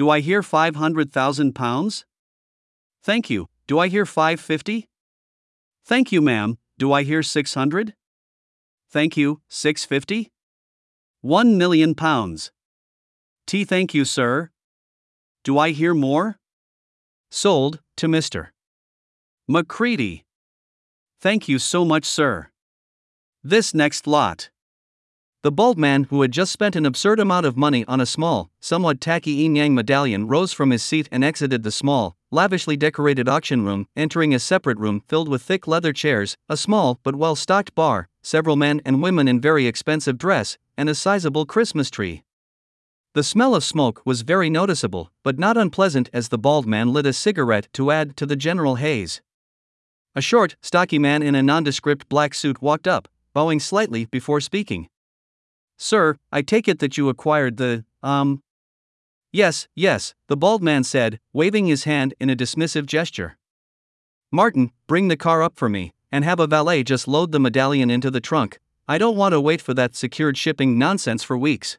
do I hear 500,000 pounds? Thank you, do I hear 550? Thank you, ma'am, do I hear 600? Thank you, 650? 1 million pounds. T. Thank you, sir. Do I hear more? Sold, to Mr. McCready. Thank you so much, sir. This next lot. The bald man who had just spent an absurd amount of money on a small, somewhat tacky yin yang medallion rose from his seat and exited the small, lavishly decorated auction room, entering a separate room filled with thick leather chairs, a small but well stocked bar, several men and women in very expensive dress, and a sizable Christmas tree. The smell of smoke was very noticeable, but not unpleasant as the bald man lit a cigarette to add to the general haze. A short, stocky man in a nondescript black suit walked up, bowing slightly before speaking. Sir, I take it that you acquired the, um. Yes, yes, the bald man said, waving his hand in a dismissive gesture. Martin, bring the car up for me, and have a valet just load the medallion into the trunk. I don't want to wait for that secured shipping nonsense for weeks.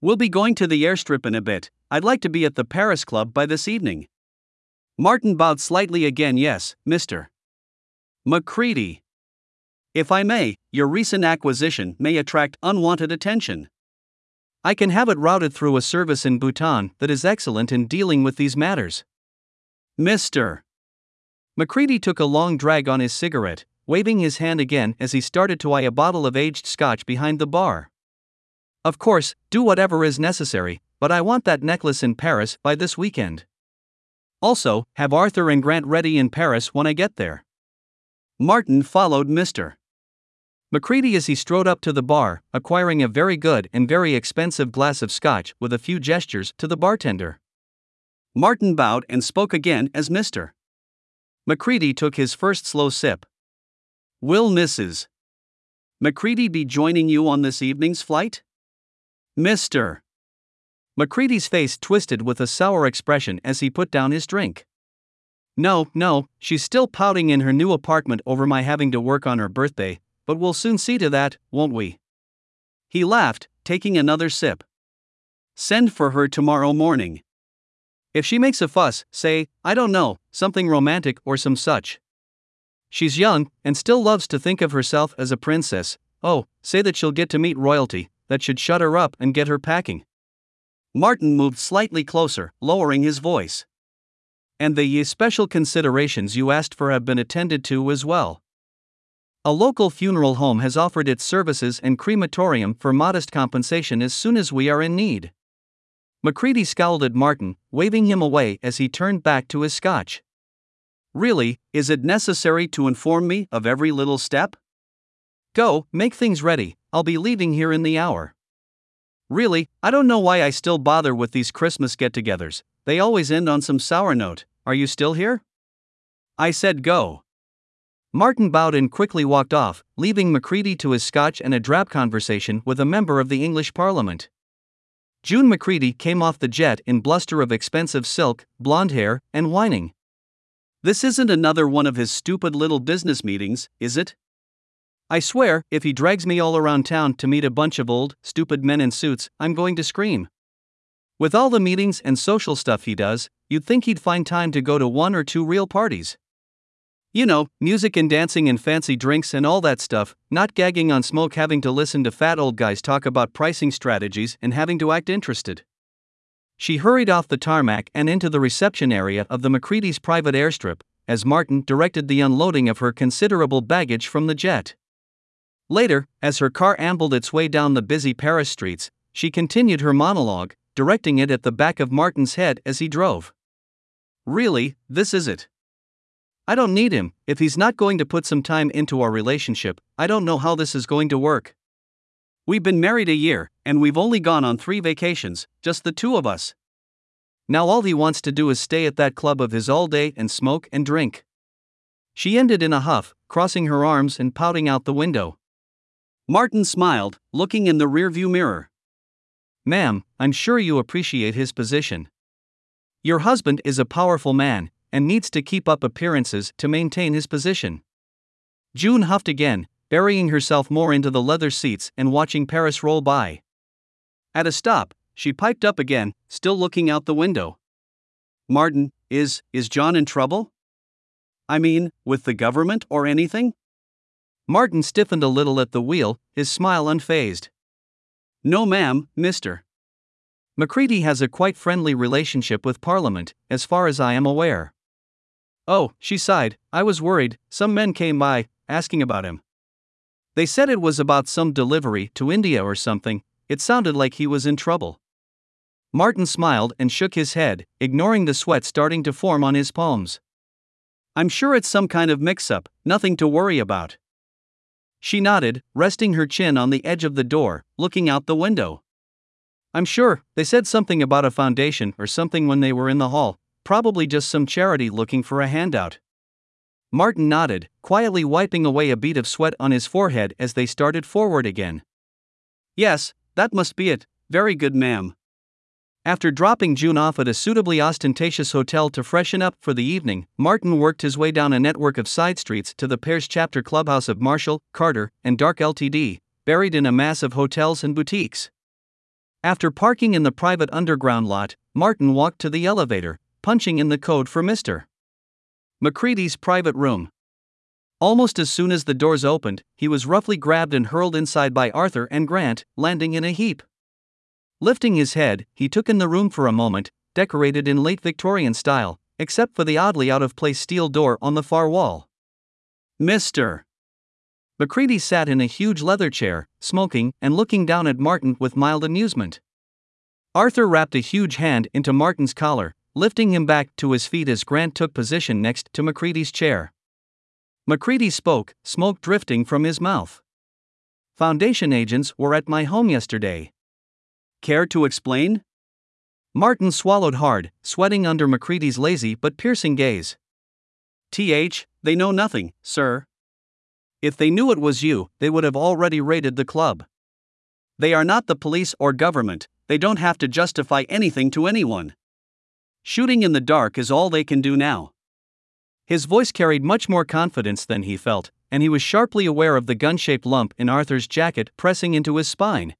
We'll be going to the airstrip in a bit. I'd like to be at the Paris Club by this evening. Martin bowed slightly again. Yes, Mr. McCready. If I may, your recent acquisition may attract unwanted attention. I can have it routed through a service in Bhutan that is excellent in dealing with these matters. Mr. McCready took a long drag on his cigarette, waving his hand again as he started to eye a bottle of aged scotch behind the bar. Of course, do whatever is necessary, but I want that necklace in Paris by this weekend. Also, have Arthur and Grant ready in Paris when I get there. Martin followed Mr. McCready as he strode up to the bar, acquiring a very good and very expensive glass of scotch with a few gestures to the bartender. Martin bowed and spoke again as Mr. McCready took his first slow sip. Will Mrs. McCready be joining you on this evening's flight? Mr. McCready's face twisted with a sour expression as he put down his drink. No, no, she's still pouting in her new apartment over my having to work on her birthday, but we'll soon see to that, won't we? He laughed, taking another sip. Send for her tomorrow morning. If she makes a fuss, say, I don't know, something romantic or some such. She's young, and still loves to think of herself as a princess. Oh, say that she'll get to meet royalty, that should shut her up and get her packing. Martin moved slightly closer, lowering his voice. And the special considerations you asked for have been attended to as well. A local funeral home has offered its services and crematorium for modest compensation as soon as we are in need. McCready scowled at Martin, waving him away as he turned back to his scotch. Really, is it necessary to inform me of every little step? Go, make things ready, I'll be leaving here in the hour. Really, I don't know why I still bother with these Christmas get togethers, they always end on some sour note. Are you still here? I said go. Martin bowed and quickly walked off, leaving Macready to his scotch and a drab conversation with a member of the English Parliament. June Macready came off the jet in bluster of expensive silk, blonde hair, and whining. This isn't another one of his stupid little business meetings, is it? I swear, if he drags me all around town to meet a bunch of old, stupid men in suits, I'm going to scream. With all the meetings and social stuff he does, you'd think he'd find time to go to one or two real parties. You know, music and dancing and fancy drinks and all that stuff, not gagging on smoke having to listen to fat old guys talk about pricing strategies and having to act interested. She hurried off the tarmac and into the reception area of the McCready's private airstrip, as Martin directed the unloading of her considerable baggage from the jet. Later, as her car ambled its way down the busy Paris streets, she continued her monologue, directing it at the back of Martin's head as he drove. Really, this is it. I don't need him. If he's not going to put some time into our relationship, I don't know how this is going to work. We've been married a year, and we've only gone on three vacations, just the two of us. Now all he wants to do is stay at that club of his all day and smoke and drink. She ended in a huff, crossing her arms and pouting out the window. Martin smiled, looking in the rearview mirror. Ma'am, I'm sure you appreciate his position. Your husband is a powerful man, and needs to keep up appearances to maintain his position. June huffed again, burying herself more into the leather seats and watching Paris roll by. At a stop, she piped up again, still looking out the window. Martin, is, is John in trouble? I mean, with the government or anything? Martin stiffened a little at the wheel, his smile unfazed. No, ma'am, mister. Macready has a quite friendly relationship with Parliament, as far as I am aware. Oh, she sighed, I was worried, some men came by, asking about him. They said it was about some delivery to India or something, it sounded like he was in trouble. Martin smiled and shook his head, ignoring the sweat starting to form on his palms. I'm sure it's some kind of mix up, nothing to worry about. She nodded, resting her chin on the edge of the door, looking out the window. I'm sure, they said something about a foundation or something when they were in the hall, probably just some charity looking for a handout. Martin nodded, quietly wiping away a bead of sweat on his forehead as they started forward again. Yes, that must be it, very good, ma'am. After dropping June off at a suitably ostentatious hotel to freshen up for the evening, Martin worked his way down a network of side streets to the Paris chapter clubhouse of Marshall, Carter, and Dark Ltd., buried in a mass of hotels and boutiques. After parking in the private underground lot, Martin walked to the elevator, punching in the code for Mr. Macready's private room. Almost as soon as the doors opened, he was roughly grabbed and hurled inside by Arthur and Grant, landing in a heap. Lifting his head, he took in the room for a moment, decorated in late Victorian style, except for the oddly out of place steel door on the far wall. Mr. Macready sat in a huge leather chair, smoking and looking down at Martin with mild amusement. Arthur wrapped a huge hand into Martin's collar, lifting him back to his feet as Grant took position next to Macready's chair. Macready spoke, smoke drifting from his mouth. Foundation agents were at my home yesterday. Care to explain? Martin swallowed hard, sweating under Macready's lazy but piercing gaze. Th, they know nothing, sir. If they knew it was you, they would have already raided the club. They are not the police or government, they don't have to justify anything to anyone. Shooting in the dark is all they can do now. His voice carried much more confidence than he felt, and he was sharply aware of the gun shaped lump in Arthur's jacket pressing into his spine.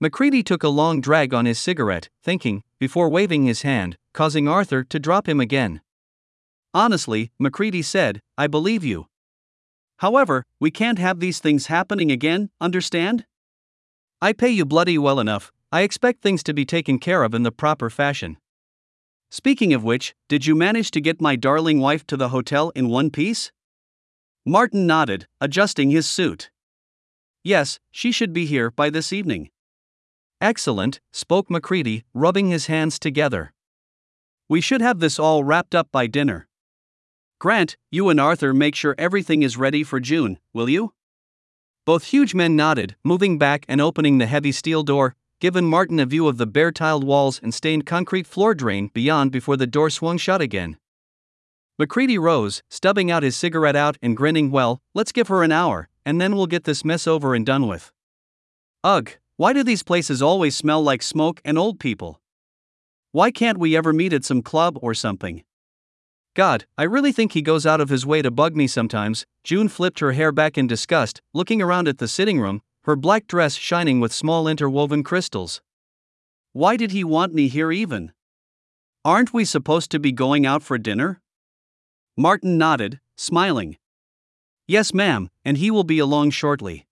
Macready took a long drag on his cigarette, thinking, before waving his hand, causing Arthur to drop him again. Honestly, Macready said, I believe you. However, we can't have these things happening again, understand? I pay you bloody well enough, I expect things to be taken care of in the proper fashion. Speaking of which, did you manage to get my darling wife to the hotel in one piece? Martin nodded, adjusting his suit. Yes, she should be here by this evening. Excellent, spoke Macready, rubbing his hands together. We should have this all wrapped up by dinner. Grant, you and Arthur make sure everything is ready for June, will you? Both huge men nodded, moving back and opening the heavy steel door, giving Martin a view of the bare tiled walls and stained concrete floor drain beyond before the door swung shut again. Macready rose, stubbing out his cigarette out and grinning, Well, let's give her an hour, and then we'll get this mess over and done with. Ugh, why do these places always smell like smoke and old people? Why can't we ever meet at some club or something? God, I really think he goes out of his way to bug me sometimes. June flipped her hair back in disgust, looking around at the sitting room, her black dress shining with small interwoven crystals. Why did he want me here even? Aren't we supposed to be going out for dinner? Martin nodded, smiling. Yes, ma'am, and he will be along shortly.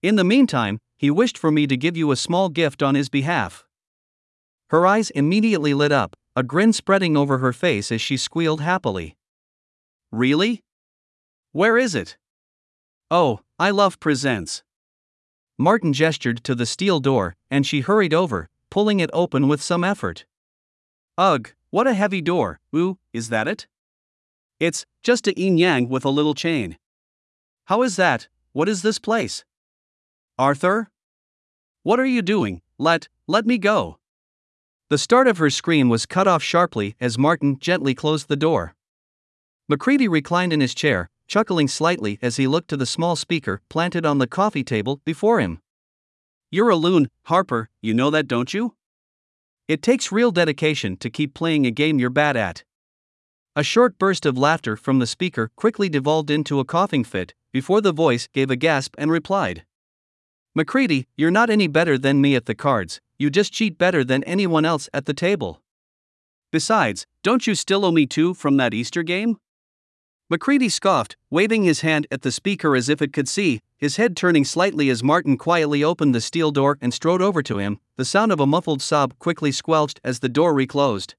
In the meantime, he wished for me to give you a small gift on his behalf. Her eyes immediately lit up, a grin spreading over her face as she squealed happily. Really? Where is it? Oh, I love presents. Martin gestured to the steel door, and she hurried over, pulling it open with some effort. Ugh, what a heavy door, ooh, is that it? It's just a yin yang with a little chain. How is that? What is this place? Arthur? What are you doing? Let, let me go. The start of her scream was cut off sharply as Martin gently closed the door. Macready reclined in his chair, chuckling slightly as he looked to the small speaker planted on the coffee table before him. You're a loon, Harper, you know that, don't you? It takes real dedication to keep playing a game you're bad at. A short burst of laughter from the speaker quickly devolved into a coughing fit before the voice gave a gasp and replied. Macready, you're not any better than me at the cards, you just cheat better than anyone else at the table. Besides, don't you still owe me two from that Easter game? MacReady scoffed, waving his hand at the speaker as if it could see, his head turning slightly as Martin quietly opened the steel door and strode over to him. The sound of a muffled sob quickly squelched as the door reclosed.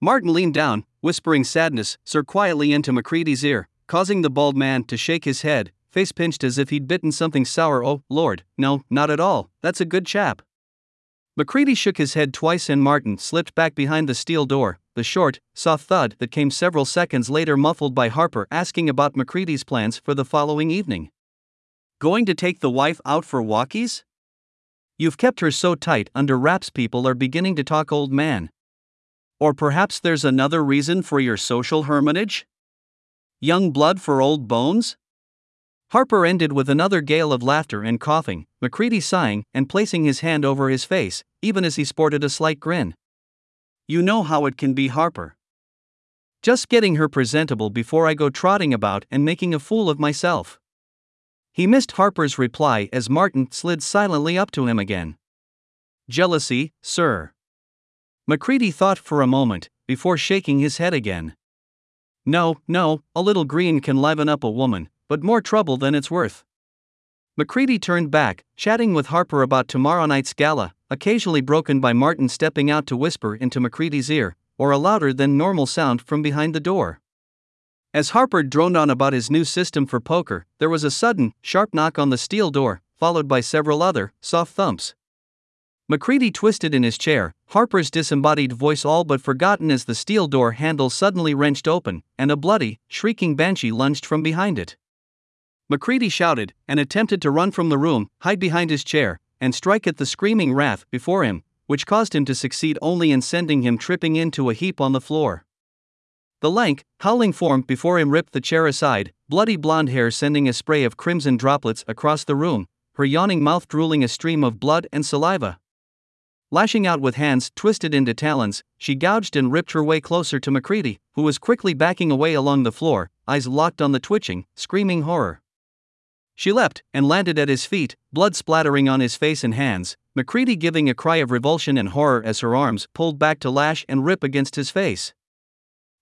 Martin leaned down, whispering sadness, sir quietly into MacReady's ear, causing the bald man to shake his head, face pinched as if he'd bitten something sour. Oh, Lord, no, not at all, that's a good chap. MacReady shook his head twice and Martin slipped back behind the steel door, the short, soft thud that came several seconds later muffled by Harper asking about McCready's plans for the following evening. Going to take the wife out for walkies? You've kept her so tight under wraps, people are beginning to talk old man. Or perhaps there's another reason for your social hermitage? Young blood for old bones? Harper ended with another gale of laughter and coughing, MacReady sighing and placing his hand over his face, even as he sported a slight grin. You know how it can be, Harper. Just getting her presentable before I go trotting about and making a fool of myself. He missed Harper's reply as Martin slid silently up to him again. Jealousy, sir. MacReady thought for a moment, before shaking his head again. No, no, a little green can liven up a woman, but more trouble than it's worth. MacReady turned back, chatting with Harper about tomorrow night's gala, occasionally broken by Martin stepping out to whisper into MacReady's ear, or a louder than normal sound from behind the door. As Harper droned on about his new system for poker, there was a sudden, sharp knock on the steel door, followed by several other, soft thumps. MacReady twisted in his chair, Harper's disembodied voice all but forgotten as the steel door handle suddenly wrenched open, and a bloody, shrieking banshee lunged from behind it. MacReady shouted and attempted to run from the room, hide behind his chair, and strike at the screaming wrath before him, which caused him to succeed only in sending him tripping into a heap on the floor. The lank, howling form before him ripped the chair aside, bloody blonde hair sending a spray of crimson droplets across the room, her yawning mouth drooling a stream of blood and saliva. Lashing out with hands twisted into talons, she gouged and ripped her way closer to MacReady, who was quickly backing away along the floor, eyes locked on the twitching, screaming horror. She leapt and landed at his feet, blood splattering on his face and hands, MacReady giving a cry of revulsion and horror as her arms pulled back to lash and rip against his face.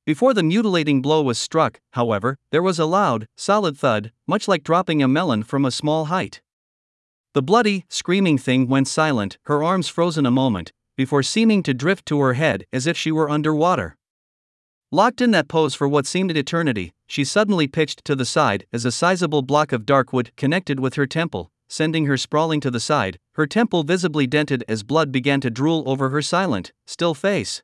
Before the mutilating blow was struck, however, there was a loud, solid thud, much like dropping a melon from a small height. The bloody, screaming thing went silent, her arms frozen a moment, before seeming to drift to her head as if she were underwater. Locked in that pose for what seemed an eternity, she suddenly pitched to the side as a sizable block of dark wood connected with her temple, sending her sprawling to the side, her temple visibly dented as blood began to drool over her silent, still face.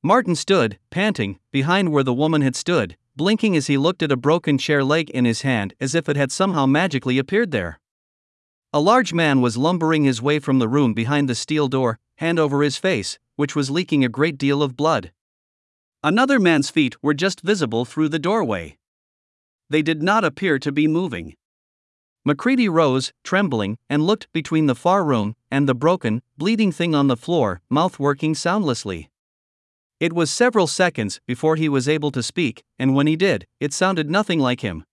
Martin stood, panting, behind where the woman had stood, blinking as he looked at a broken chair leg in his hand as if it had somehow magically appeared there. A large man was lumbering his way from the room behind the steel door, hand over his face, which was leaking a great deal of blood. Another man's feet were just visible through the doorway. They did not appear to be moving. MacReady rose, trembling, and looked between the far room and the broken, bleeding thing on the floor, mouth working soundlessly. It was several seconds before he was able to speak, and when he did, it sounded nothing like him.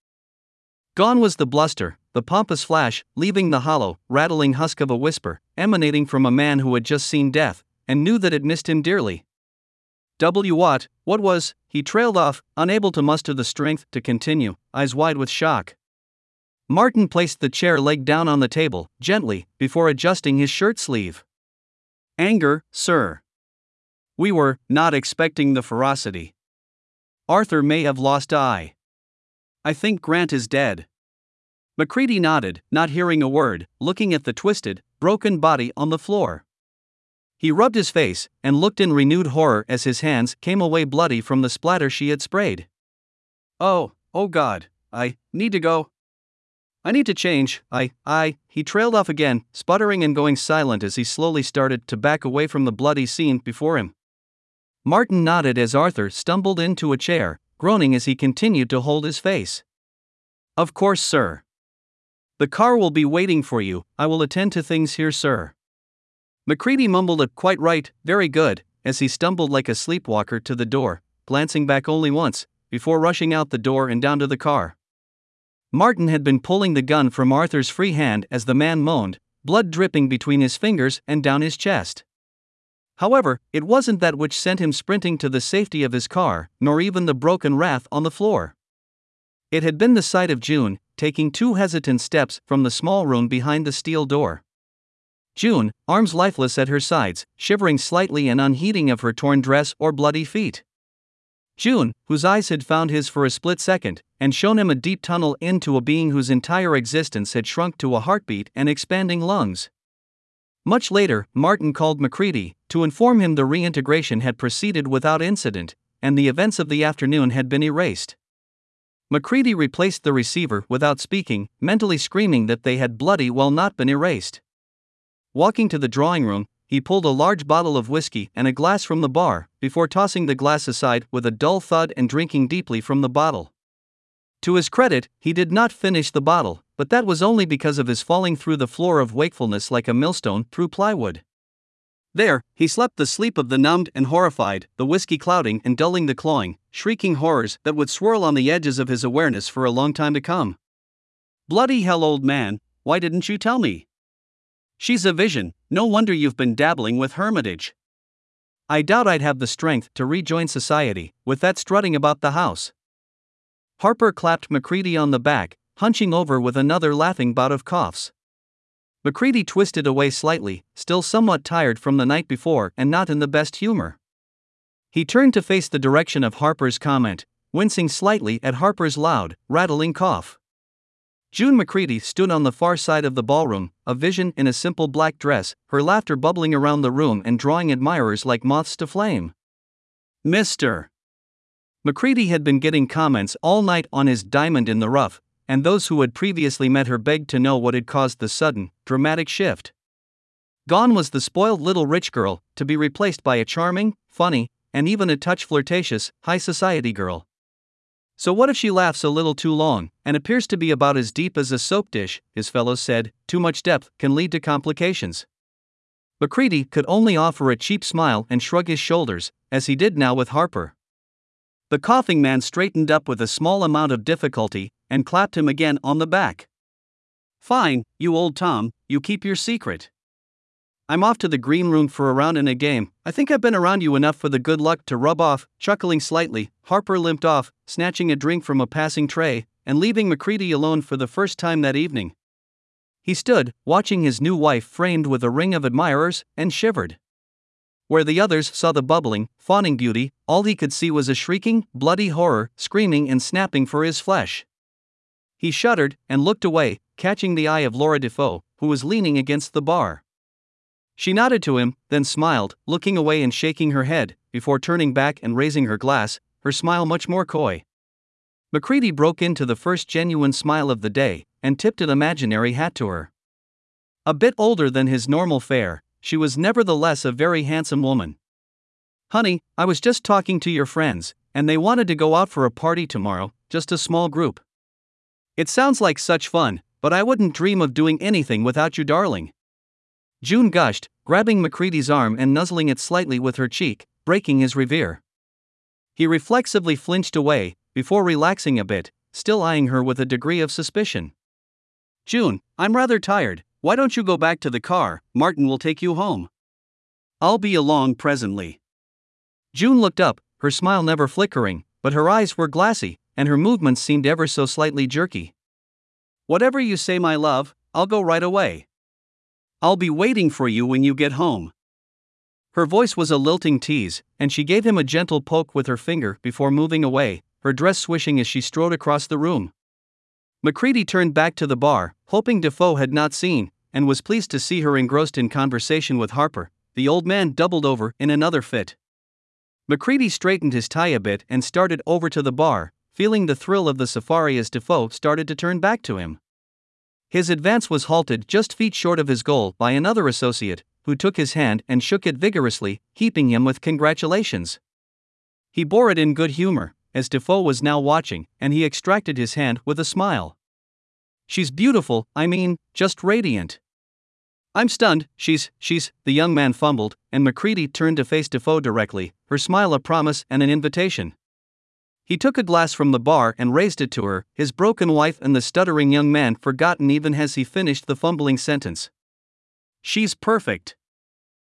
Gone was the bluster, the pompous flash, leaving the hollow, rattling husk of a whisper, emanating from a man who had just seen death, and knew that it missed him dearly. W. Watt, what was, he trailed off, unable to muster the strength to continue, eyes wide with shock. Martin placed the chair leg down on the table, gently, before adjusting his shirt sleeve. Anger, sir. We were not expecting the ferocity. Arthur may have lost eye. I think Grant is dead. MacReady nodded, not hearing a word, looking at the twisted, broken body on the floor. He rubbed his face and looked in renewed horror as his hands came away bloody from the splatter she had sprayed. Oh, oh God, I need to go. I need to change. I, I, he trailed off again, sputtering and going silent as he slowly started to back away from the bloody scene before him. Martin nodded as Arthur stumbled into a chair, groaning as he continued to hold his face. Of course, sir. The car will be waiting for you, I will attend to things here, sir. MacReady mumbled a quite right, very good, as he stumbled like a sleepwalker to the door, glancing back only once, before rushing out the door and down to the car. Martin had been pulling the gun from Arthur's free hand as the man moaned, blood dripping between his fingers and down his chest. However, it wasn't that which sent him sprinting to the safety of his car, nor even the broken wrath on the floor. It had been the sight of June, taking two hesitant steps from the small room behind the steel door. June, arms lifeless at her sides, shivering slightly and unheeding of her torn dress or bloody feet. June, whose eyes had found his for a split second, and shown him a deep tunnel into a being whose entire existence had shrunk to a heartbeat and expanding lungs. Much later, Martin called Macready to inform him the reintegration had proceeded without incident, and the events of the afternoon had been erased. Macready replaced the receiver without speaking, mentally screaming that they had bloody well not been erased. Walking to the drawing room, he pulled a large bottle of whiskey and a glass from the bar, before tossing the glass aside with a dull thud and drinking deeply from the bottle. To his credit, he did not finish the bottle, but that was only because of his falling through the floor of wakefulness like a millstone through plywood. There, he slept the sleep of the numbed and horrified, the whiskey clouding and dulling the clawing, shrieking horrors that would swirl on the edges of his awareness for a long time to come. Bloody hell, old man, why didn't you tell me? She's a vision, no wonder you've been dabbling with hermitage. I doubt I'd have the strength to rejoin society, with that strutting about the house. Harper clapped Macready on the back, hunching over with another laughing bout of coughs. Macready twisted away slightly, still somewhat tired from the night before and not in the best humor. He turned to face the direction of Harper's comment, wincing slightly at Harper's loud, rattling cough. June Macready stood on the far side of the ballroom, a vision in a simple black dress, her laughter bubbling around the room and drawing admirers like moths to flame. Mr. Macready had been getting comments all night on his diamond in the rough, and those who had previously met her begged to know what had caused the sudden, dramatic shift. Gone was the spoiled little rich girl, to be replaced by a charming, funny, and even a touch flirtatious, high society girl. So, what if she laughs a little too long, and appears to be about as deep as a soap dish? His fellows said, too much depth can lead to complications. Macready could only offer a cheap smile and shrug his shoulders, as he did now with Harper. The coughing man straightened up with a small amount of difficulty and clapped him again on the back. Fine, you old Tom, you keep your secret. I'm off to the green room for a round in a game. I think I've been around you enough for the good luck to rub off. Chuckling slightly, Harper limped off, snatching a drink from a passing tray, and leaving Macready alone for the first time that evening. He stood, watching his new wife framed with a ring of admirers, and shivered. Where the others saw the bubbling, fawning beauty, all he could see was a shrieking, bloody horror, screaming and snapping for his flesh. He shuddered and looked away, catching the eye of Laura Defoe, who was leaning against the bar. She nodded to him, then smiled, looking away and shaking her head, before turning back and raising her glass, her smile much more coy. Macready broke into the first genuine smile of the day and tipped an imaginary hat to her. A bit older than his normal fare, she was nevertheless a very handsome woman. Honey, I was just talking to your friends, and they wanted to go out for a party tomorrow, just a small group. It sounds like such fun, but I wouldn't dream of doing anything without you, darling. June gushed, grabbing Macready's arm and nuzzling it slightly with her cheek, breaking his revere. He reflexively flinched away, before relaxing a bit, still eyeing her with a degree of suspicion. June, I'm rather tired, why don't you go back to the car? Martin will take you home. I'll be along presently. June looked up, her smile never flickering, but her eyes were glassy, and her movements seemed ever so slightly jerky. Whatever you say, my love, I'll go right away. I'll be waiting for you when you get home. Her voice was a lilting tease, and she gave him a gentle poke with her finger before moving away, her dress swishing as she strode across the room. Macready turned back to the bar, hoping Defoe had not seen, and was pleased to see her engrossed in conversation with Harper. The old man doubled over in another fit. Macready straightened his tie a bit and started over to the bar, feeling the thrill of the safari as Defoe started to turn back to him. His advance was halted just feet short of his goal by another associate, who took his hand and shook it vigorously, heaping him with congratulations. He bore it in good humor, as Defoe was now watching, and he extracted his hand with a smile. She's beautiful, I mean, just radiant. I'm stunned, she's, she's, the young man fumbled, and Macready turned to face Defoe directly, her smile a promise and an invitation. He took a glass from the bar and raised it to her, his broken wife and the stuttering young man forgotten even as he finished the fumbling sentence. She's perfect.